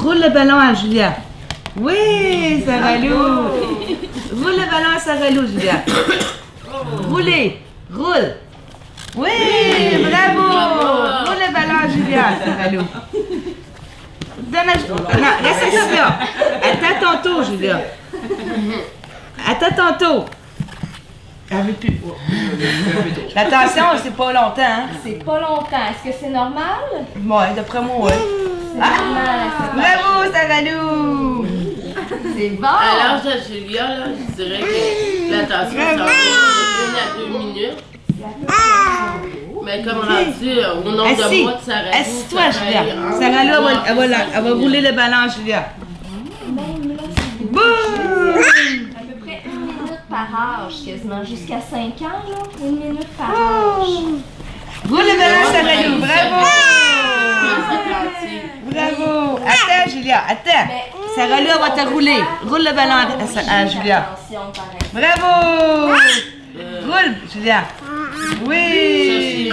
Roule le ballon à Julia. Oui, Sarah Lou. Roule le ballon à Sarah Lou, Julia. Roulez. Roule. Oui, bravo. Roule le ballon à Julia, Sarah Lou. Donne à Ju- Non, reste assis là. Attends ton tour, Julia. Attends. Attention, c'est pas longtemps, hein? C'est pas longtemps. Est-ce que c'est normal? Ouais, d'après moi, ouais. Normal. Bravo, Sarah Lou. C'est bon. À l'âge de Julia, là, je dirais que l'attention s'en va de une à deux minutes. Mais comme rendu euh, au nombre de mois de Sarah Lou, Assis-toi, ça Julia. Sarah Lou, elle va, elle va elle va rouler le ballon, Julia. Boum! À peu près une minute par âge, quasiment. Jusqu'à 5 ans, là. Une minute par âge. Roule le ballon, Sarah Lou. Bravo! Attends, Julia, attends. Mais Sarah Lou, elle va te rouler. Roule le ballon à, à- à Julia. Bravo! Roule, Julia. Ça, Oui!